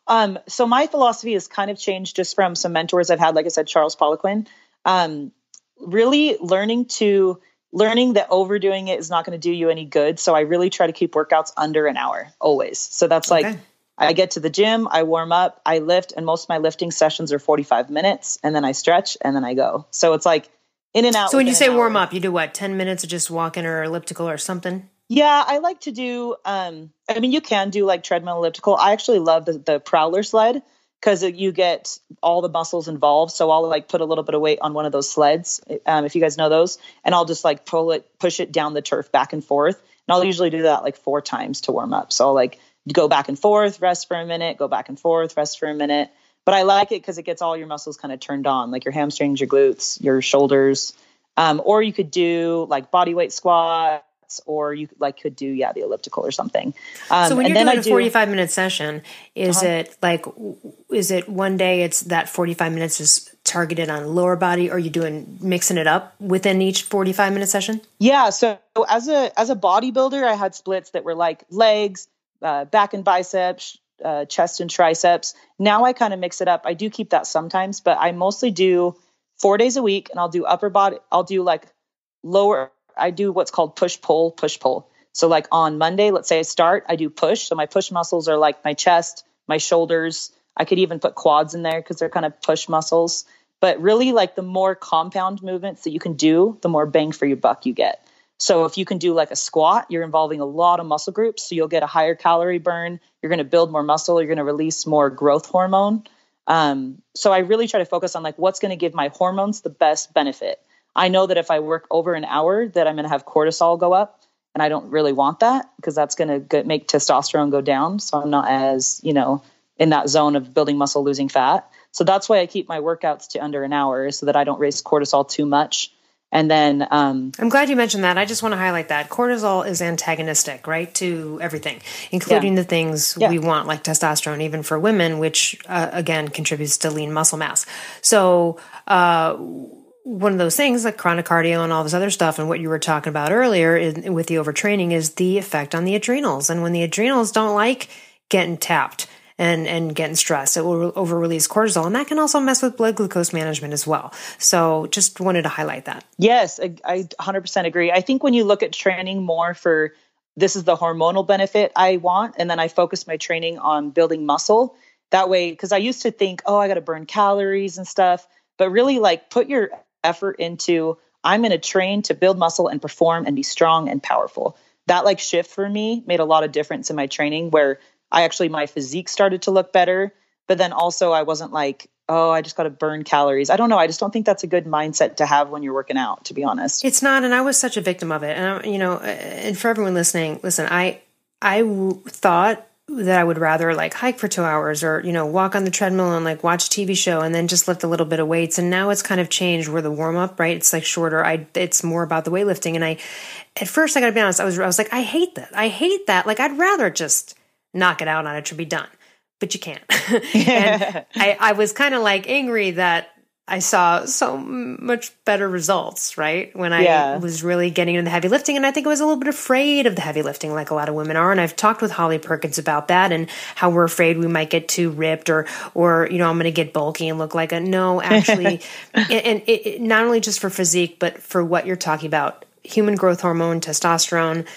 um, so my philosophy has kind of changed just from some mentors I've had, like I said, Charles Poliquin. Um, really learning to learning that overdoing it is not going to do you any good. So I really try to keep workouts under an hour always. So that's like okay. I get to the gym, I warm up, I lift, and most of my lifting sessions are 45 minutes, and then I stretch and then I go. So it's like in and out. So when you say warm up, you do what? 10 minutes of just walking or elliptical or something? Yeah, I like to do. Um, I mean, you can do like treadmill elliptical. I actually love the, the prowler sled because you get all the muscles involved. So I'll like put a little bit of weight on one of those sleds, um, if you guys know those, and I'll just like pull it, push it down the turf back and forth. And I'll usually do that like four times to warm up. So I'll like go back and forth, rest for a minute, go back and forth, rest for a minute. But I like it because it gets all your muscles kind of turned on, like your hamstrings, your glutes, your shoulders. Um, or you could do like body weight squat or you like could do yeah the elliptical or something. Um, so when you're doing a 45 minute session, is uh-huh. it like is it one day it's that 45 minutes is targeted on lower body, or are you doing mixing it up within each 45 minute session? Yeah. So as a as a bodybuilder, I had splits that were like legs, uh, back and biceps, uh, chest and triceps. Now I kind of mix it up. I do keep that sometimes, but I mostly do four days a week, and I'll do upper body. I'll do like lower I do what's called push pull, push pull. So like on Monday, let's say I start, I do push. So my push muscles are like my chest, my shoulders. I could even put quads in there because they're kind of push muscles. But really, like the more compound movements that you can do, the more bang for your buck you get. So if you can do like a squat, you're involving a lot of muscle groups. So you'll get a higher calorie burn. You're going to build more muscle. You're going to release more growth hormone. Um, so I really try to focus on like what's going to give my hormones the best benefit. I know that if I work over an hour, that I'm going to have cortisol go up, and I don't really want that because that's going to make testosterone go down. So I'm not as you know in that zone of building muscle, losing fat. So that's why I keep my workouts to under an hour so that I don't raise cortisol too much. And then um, I'm glad you mentioned that. I just want to highlight that cortisol is antagonistic, right, to everything, including yeah. the things yeah. we want, like testosterone, even for women, which uh, again contributes to lean muscle mass. So, uh, one of those things like chronic cardio and all this other stuff and what you were talking about earlier is, with the overtraining is the effect on the adrenals. And when the adrenals don't like getting tapped and and getting stressed it will over release cortisol and that can also mess with blood glucose management as well. So just wanted to highlight that. Yes I, I 100% agree. I think when you look at training more for this is the hormonal benefit i want and then i focus my training on building muscle. That way because i used to think oh i got to burn calories and stuff but really like put your effort into I'm going to train to build muscle and perform and be strong and powerful. That like shift for me made a lot of difference in my training where I actually my physique started to look better, but then also I wasn't like, oh, I just got to burn calories. I don't know. I just don't think that's a good mindset to have when you're working out, to be honest. It's not, and I was such a victim of it. And you know, and for everyone listening, listen, I I w- thought that I would rather like hike for two hours or, you know, walk on the treadmill and like watch a TV show and then just lift a little bit of weights. And now it's kind of changed where the warm up, right? It's like shorter. I, it's more about the weightlifting. And I, at first, I gotta be honest, I was, I was like, I hate that. I hate that. Like, I'd rather just knock it out on it to be done, but you can't. and I, I was kind of like angry that I saw so much better results, right? When I yeah. was really getting into the heavy lifting. And I think I was a little bit afraid of the heavy lifting, like a lot of women are. And I've talked with Holly Perkins about that and how we're afraid we might get too ripped or, or, you know, I'm going to get bulky and look like a no, actually. and, and it, it, not only just for physique, but for what you're talking about human growth hormone, testosterone.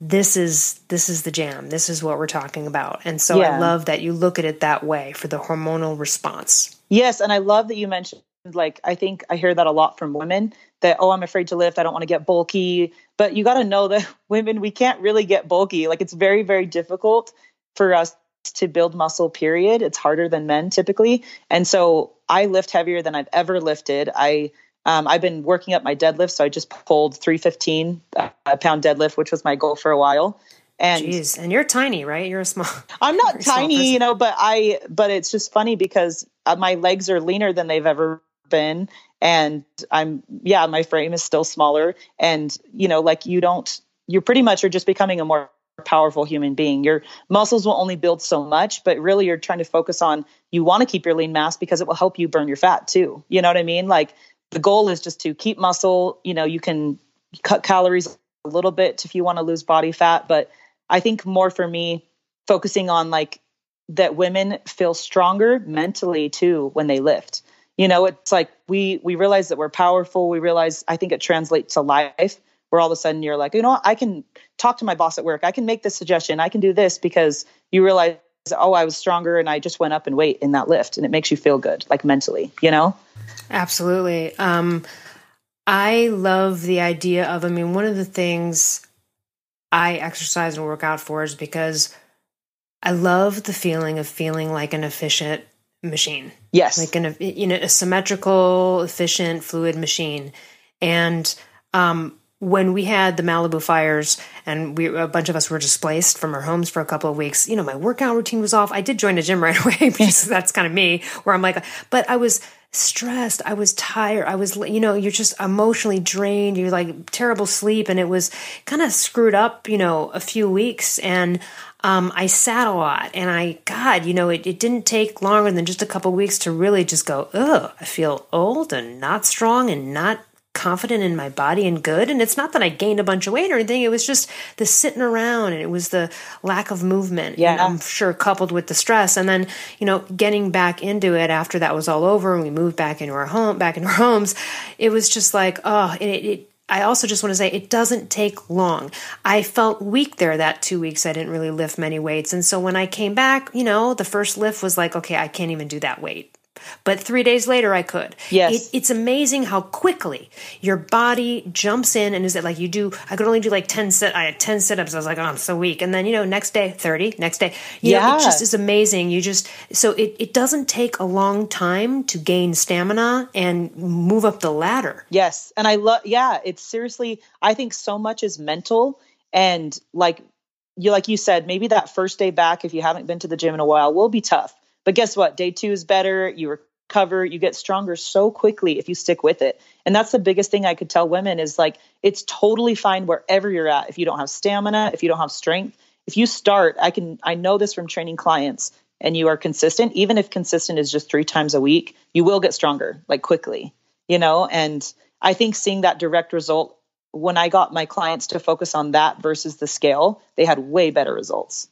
This is this is the jam. This is what we're talking about. And so yeah. I love that you look at it that way for the hormonal response. Yes, and I love that you mentioned like I think I hear that a lot from women that oh I'm afraid to lift, I don't want to get bulky, but you got to know that women we can't really get bulky. Like it's very very difficult for us to build muscle period. It's harder than men typically. And so I lift heavier than I've ever lifted. I um, I've been working up my deadlift, so I just pulled 315 uh, pound deadlift, which was my goal for a while. And Jeez, and you're tiny, right? You're a small. I'm not tiny, you know, but I. But it's just funny because uh, my legs are leaner than they've ever been and i'm yeah my frame is still smaller. And you know like you don't you pretty much are just becoming a more powerful human being. Your muscles will only build so much but really you're trying to focus on you want to keep your lean mass because it will help you burn your fat too. You know what i mean? Like the goal is just to keep muscle. You know you can cut calories a little bit if you want to lose body fat but i think more for me focusing on like that women feel stronger mentally too when they lift you know it's like we we realize that we're powerful. We realize i think it translates to life where all of a sudden you're like you know i can talk to my boss at work. I can make this suggestion. I can do this because you realize oh i was stronger and i just went up in weight in that lift and it makes you feel good like mentally you know? Absolutely. Um i love the idea of i mean one of the things i exercise and work out for is because i love the feeling of feeling like an efficient machine. Yes. Like an you know a symmetrical, efficient, fluid machine. And um, when we had the Malibu fires and we a bunch of us were displaced from our homes for a couple of weeks, you know, my workout routine was off. I did join a gym right away because that's kind of me where I'm like but I was stressed. I was tired. I was you know, you're just emotionally drained. You're like terrible sleep and it was kind of screwed up, you know, a few weeks and um, I sat a lot and I, God, you know, it, it didn't take longer than just a couple weeks to really just go, ugh, I feel old and not strong and not confident in my body and good. And it's not that I gained a bunch of weight or anything. It was just the sitting around and it was the lack of movement. Yeah. I'm sure coupled with the stress. And then, you know, getting back into it after that was all over and we moved back into our home, back into our homes. It was just like, oh, it, it I also just want to say it doesn't take long. I felt weak there that two weeks. I didn't really lift many weights. And so when I came back, you know, the first lift was like, okay, I can't even do that weight. But three days later I could. Yes. It, it's amazing how quickly your body jumps in and is it like you do, I could only do like 10 sit, I had 10 sit ups. I was like, oh, I'm so weak. And then, you know, next day, 30, next day, you yeah. know, it just is amazing. You just, so it, it doesn't take a long time to gain stamina and move up the ladder. Yes. And I love, yeah, it's seriously, I think so much is mental and like, you, like you said, maybe that first day back, if you haven't been to the gym in a while, will be tough but guess what? Day two is better. You recover, you get stronger so quickly if you stick with it. And that's the biggest thing I could tell women is like, it's totally fine wherever you're at. If you don't have stamina, if you don't have strength, if you start, I can, I know this from training clients and you are consistent, even if consistent is just three times a week, you will get stronger like quickly, you know? And I think seeing that direct result when I got my clients to focus on that versus the scale, they had way better results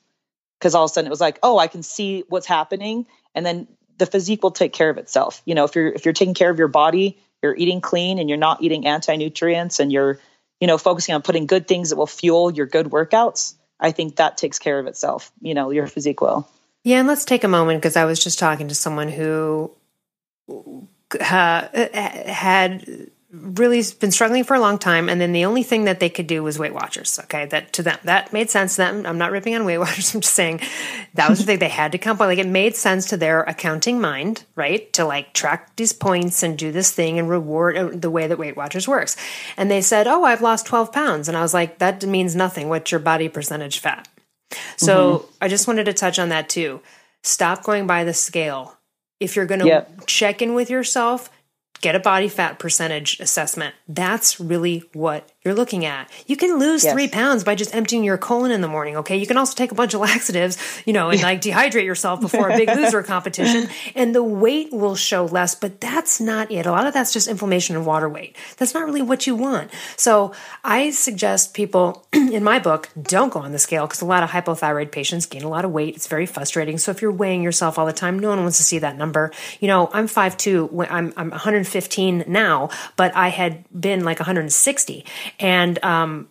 because all of a sudden it was like, oh, I can see what's happening, and then the physique will take care of itself. You know, if you're if you're taking care of your body, you're eating clean, and you're not eating anti nutrients, and you're you know focusing on putting good things that will fuel your good workouts. I think that takes care of itself. You know, your physique will. Yeah, and let's take a moment because I was just talking to someone who uh, had really been struggling for a long time and then the only thing that they could do was weight watchers okay? That to them that made sense to them. I'm not ripping on weight watchers i'm just saying that was the thing they had to come by like it made sense to their accounting mind right to like track these points and do this thing and reward uh, the way that weight watchers works. And they said oh i've lost 12 pounds. And i was like that means nothing. What's your body percentage fat? So mm-hmm. i just wanted to touch on that too. Stop going by the scale. If you're going to yep. check in with yourself get a body fat percentage assessment. That's really what you're looking at. You can lose yes. three pounds by just emptying your colon in the morning. Okay. You can also take a bunch of laxatives, you know, and yeah. like dehydrate yourself before a big loser competition and the weight will show less, but that's not it. A lot of that's just inflammation and water weight. That's not really what you want. So I suggest people in my book don't go on the scale because a lot of hypothyroid patients gain a lot of weight. It's very frustrating. So if you're weighing yourself all the time, no one wants to see that number. You know, I'm 5'2, I'm, I'm 115 now, but I had been like 160 and um,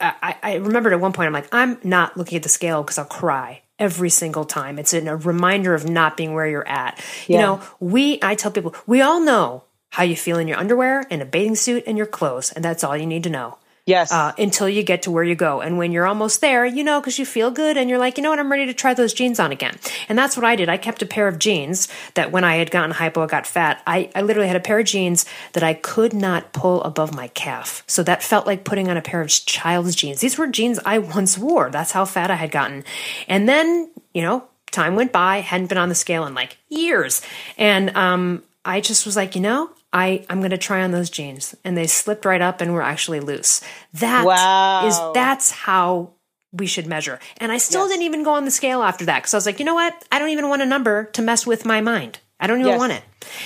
I, I remembered at one point, I'm like, I'm not looking at the scale because I'll cry every single time. It's a reminder of not being where you're at. Yeah. You know, we, I tell people, we all know how you feel in your underwear, and a bathing suit, and your clothes, and that's all you need to know. Yes. Uh, until you get to where you go. And when you're almost there, you know, because you feel good and you're like, you know what, I'm ready to try those jeans on again. And that's what I did. I kept a pair of jeans that when I had gotten hypo, I got fat. I, I literally had a pair of jeans that I could not pull above my calf. So that felt like putting on a pair of child's jeans. These were jeans I once wore. That's how fat I had gotten. And then, you know, time went by, hadn't been on the scale in like years. And um, I just was like, you know, I, I'm going to try on those jeans. And they slipped right up and were actually loose. That wow. is, that's how we should measure. And I still yes. didn't even go on the scale after that because I was like, you know what? I don't even want a number to mess with my mind. I don't even yes. want it.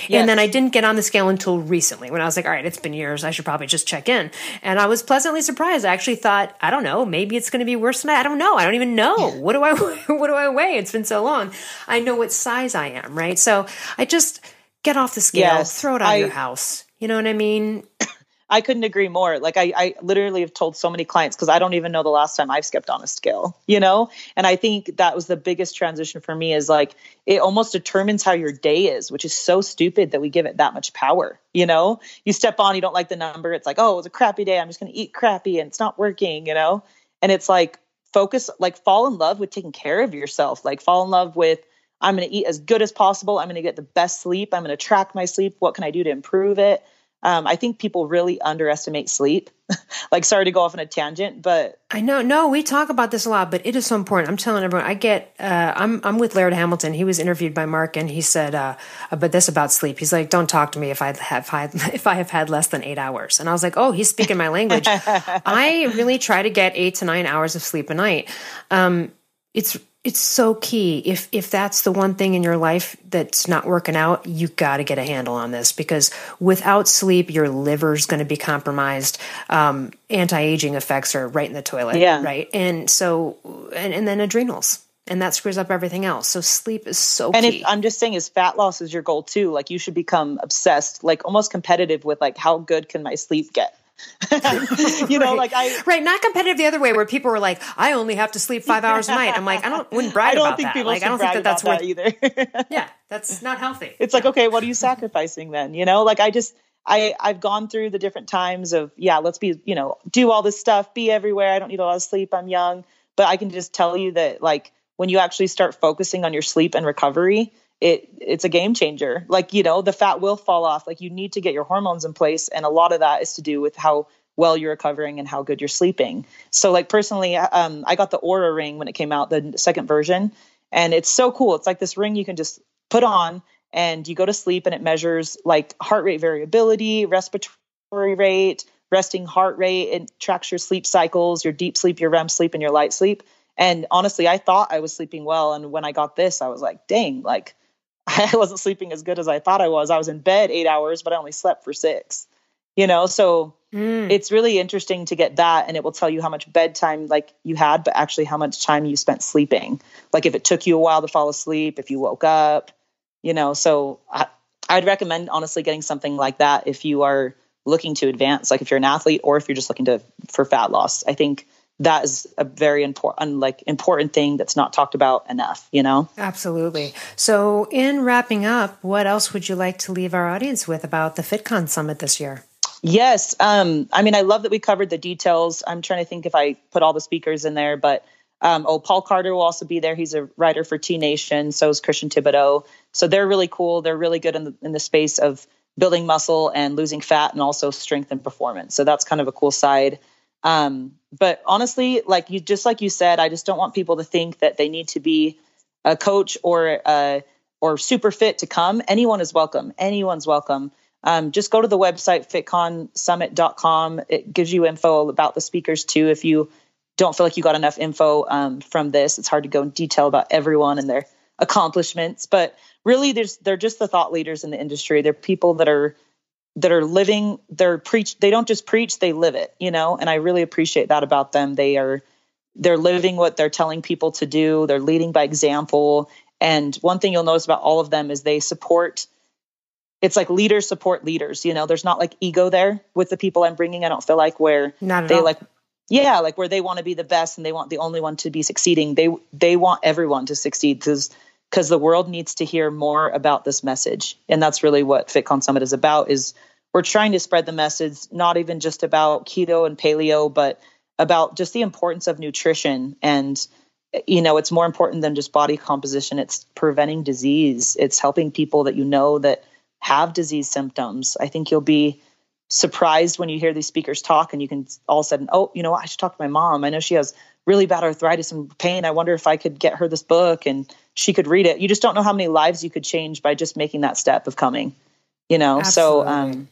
Yes. And then I didn't get on the scale until recently when I was like, all right, it's been years. I should probably just check in. And I was pleasantly surprised. I actually thought, I don't know, maybe it's going to be worse than I, I don't know. I don't even know. What do I, what do I weigh? It's been so long. I know what size I am, right? So I just, get off the scale, yes, throw it out of your house. You know what I mean? I couldn't agree more. Like I, I literally have told so many clients because I don't even know the last time I've skipped on a scale, you know? And I think that was the biggest transition for me is like it almost determines how your day is, which is so stupid that we give it that much power, you know? You step on, you don't like the number, it's like, oh, it was a crappy day. I'm just gonna eat crappy and it's not working, you know? And it's like focus, like fall in love with taking care of yourself, like fall in love with I'm going to eat as good as possible. I'm going to get the best sleep. I'm going to track my sleep. What can I do to improve it? Um, I think people really underestimate sleep. like, sorry to go off on a tangent, but I know, no, we talk about this a lot, but it is so important. I'm telling everyone, I get, uh, I'm, I'm with Laird Hamilton. He was interviewed by Mark, and he said, uh, but this about sleep. He's like, don't talk to me if I have had, if I have had less than eight hours. And I was like, oh, he's speaking my language. I really try to get eight to nine hours of sleep a night. Um, it's it's so key. If if that's the one thing in your life that's not working out you got to get a handle on this because without sleep your liver's going to be compromised. Um, anti-aging effects are right in the toilet yeah. right? And so and, and then adrenals and that screws up everything else. So sleep is so and if i'm just saying is fat loss is your goal too. Like you should become obsessed like almost competitive with like how good can my sleep get you know, like I right, not competitive the other way where people were like, I only have to sleep five hours a night. I'm like, I don't wouldn't brag I don't about think that. people like, I don't think that that's worth that either. yeah, that's not healthy. it's like, okay, what are you sacrificing then? You know, like I just I I've gone through the different times of yeah, let's be you know do all this stuff, be everywhere. I don't need a lot of sleep. I'm young, but I can just tell you that like when you actually start focusing on your sleep and recovery, it it's a game changer. Like you know the fat will fall off. Like you need to get your hormones in place, and a lot of that is to do with how well you're recovering and how good you're sleeping. So like personally, um, I got the Oura ring when it came out, the second version, and it's so cool. It's like this ring you can just put on and you go to sleep and it measures like heart rate variability, respiratory rate, resting heart rate. It tracks your sleep cycles, your deep sleep, your REM sleep, and your light sleep. And honestly, I thought I was sleeping well. And when I got this, I was like, dang, like I wasn't sleeping as good as I thought I was. I was in bed eight hours, but I only slept for six. You know, so mm. it's really interesting to get that, and it will tell you how much bedtime like you had, but actually how much time you spent sleeping. Like if it took you a while to fall asleep, if you woke up, you know so I, i'd recommend honestly getting something like that if you are looking to advance like if you're an athlete or if you're just looking to for fat loss i think that is a very important like important thing that's not talked about enough you know absolutely so in wrapping up what else would you like to leave our audience with about the fitcon summit this year yes um, i mean i love that we covered the details i'm trying to think if i put all the speakers in there but um, oh, Paul Carter will also be there. He's a writer for T Nation. So is Christian Thibaudeau. So they're really cool. They're really good in the, in the space of building muscle and losing fat and also strength and performance. So that's kind of a cool side. Um, but honestly, like you, just like you said, I just don't want people to think that they need to be a coach or uh, or super fit to come. Anyone is welcome. Anyone's welcome. Um, just go to the website fitconsummit.com. It gives you info about the speakers too. If you don't feel like you got enough info um, from this. It's hard to go in detail about everyone and their accomplishments, but really, there's they're just the thought leaders in the industry. They're people that are that are living. They're preach. They don't just preach; they live it. You know, and I really appreciate that about them. They are they're living what they're telling people to do. They're leading by example. And one thing you'll notice about all of them is they support it's like leaders support leaders you know there's not like ego there with the people i'm bringing i don't feel like where they all. like yeah like where they want to be the best and they want the only one to be succeeding they they want everyone to succeed because because the world needs to hear more about this message and that's really what fitcon summit is about is we're trying to spread the message not even just about keto and paleo but about just the importance of nutrition and you know it's more important than just body composition it's preventing disease it's helping people that you know that have disease symptoms i think you'll be surprised when you hear these speakers talk and you can all of a sudden, oh, you know I should talk to my mom. I know she has really bad arthritis and pain. I wonder if I could get her this book and she could read it. You just don't know how many lives you could change by just making that step of coming, you know? Absolutely. So, um,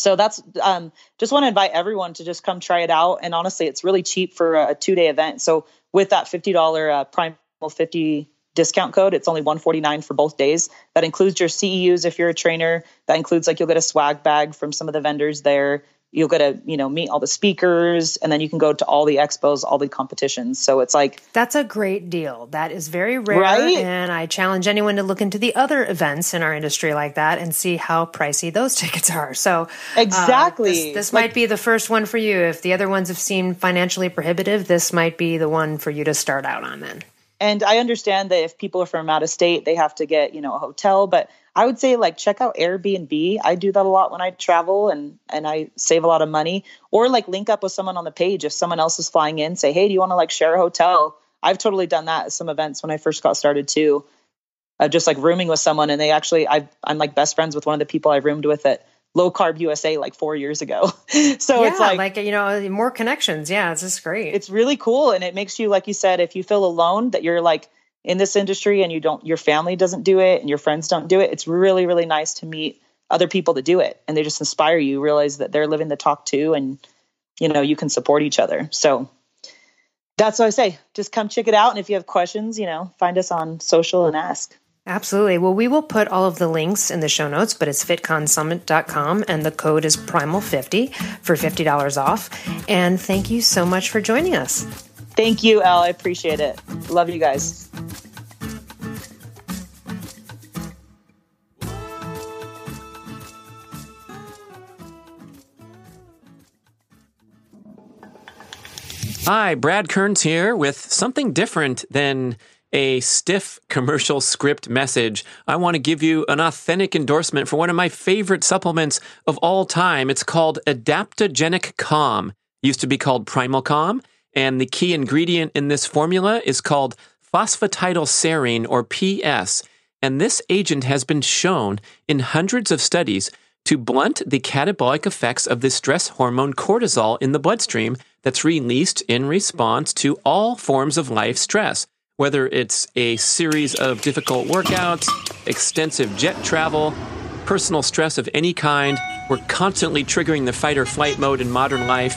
so that's um, just want to invite everyone to just come try it out. And honestly, it's really cheap for a, two day event. So with that $50 uh, Primal 50 discount code. It's only 149 for both days. That includes your CEUs if you're a trainer. That includes like you'll get a swag bag from some of the vendors there. You'll get to, you know, meet all the speakers and then you can go to all the expos, all the competitions. So it's like That's a great deal. That is very rare. Right? And I challenge anyone to look into the other events in our industry like that and see how pricey those tickets are. So Exactly. Uh, this, this like, might be the first one for you. If the other ones have seemed financially prohibitive, this might be the one for you to start out on then and I understand that if people are from out of state, they have to get, you know, a hotel, but I would say like check out Airbnb. I do that a lot when I travel and and I save a lot of money or like link up with someone on the page if someone else is flying in, say, "Hey, do you want to like share a hotel?" I've totally done that at some events when I first got started too. Uh, just like rooming with someone and they actually i am like best friends with one of the people I roomed with at low carb USA like four years ago. so yeah, it's like, like, you know, more connections. Yeah, it's just great. It's really cool. And it makes you, like you said, if you feel alone that you're like in this industry and you don't, your family doesn't do it and your friends don't do it, it's really, really nice to meet other people that do it. And they just inspire you, realize that they're living the talk too. And, you know, you can support each other. So that's what I say. Just come check it out. And if you have questions, you know, find us on social and ask. Absolutely. Well, we will put all of the links in the show notes, but it's fitconsummit.com and the code is primal50 for $50 off. And thank you so much for joining us. Thank you, Elle. I appreciate it. Love you guys. Hi, Brad Kearns here with something different than a stiff commercial script message. I want to give you an authentic endorsement for one of my favorite supplements of all time. It's called Adaptogenic Calm. Used to be called Primal Calm, and the key ingredient in this formula is called phosphatidylserine or PS. And this agent has been shown in hundreds of studies to blunt the catabolic effects of the stress hormone cortisol in the bloodstream that's released in response to all forms of life stress, whether it's a series of difficult workouts, extensive jet travel, personal stress of any kind. We're constantly triggering the fight or flight mode in modern life.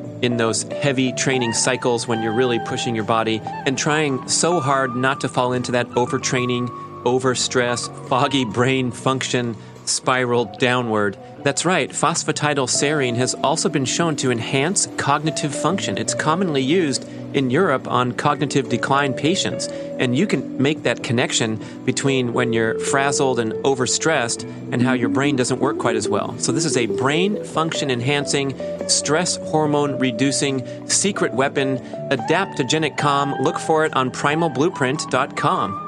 in those heavy training cycles when you're really pushing your body and trying so hard not to fall into that overtraining, overstress, foggy brain function spiral downward. That's right, phosphatidylserine has also been shown to enhance cognitive function. It's commonly used in Europe on cognitive decline patients. And you can make that connection between when you're frazzled and overstressed and how your brain doesn't work quite as well. So, this is a brain function enhancing, stress hormone reducing secret weapon, adaptogenic calm. Look for it on primalblueprint.com.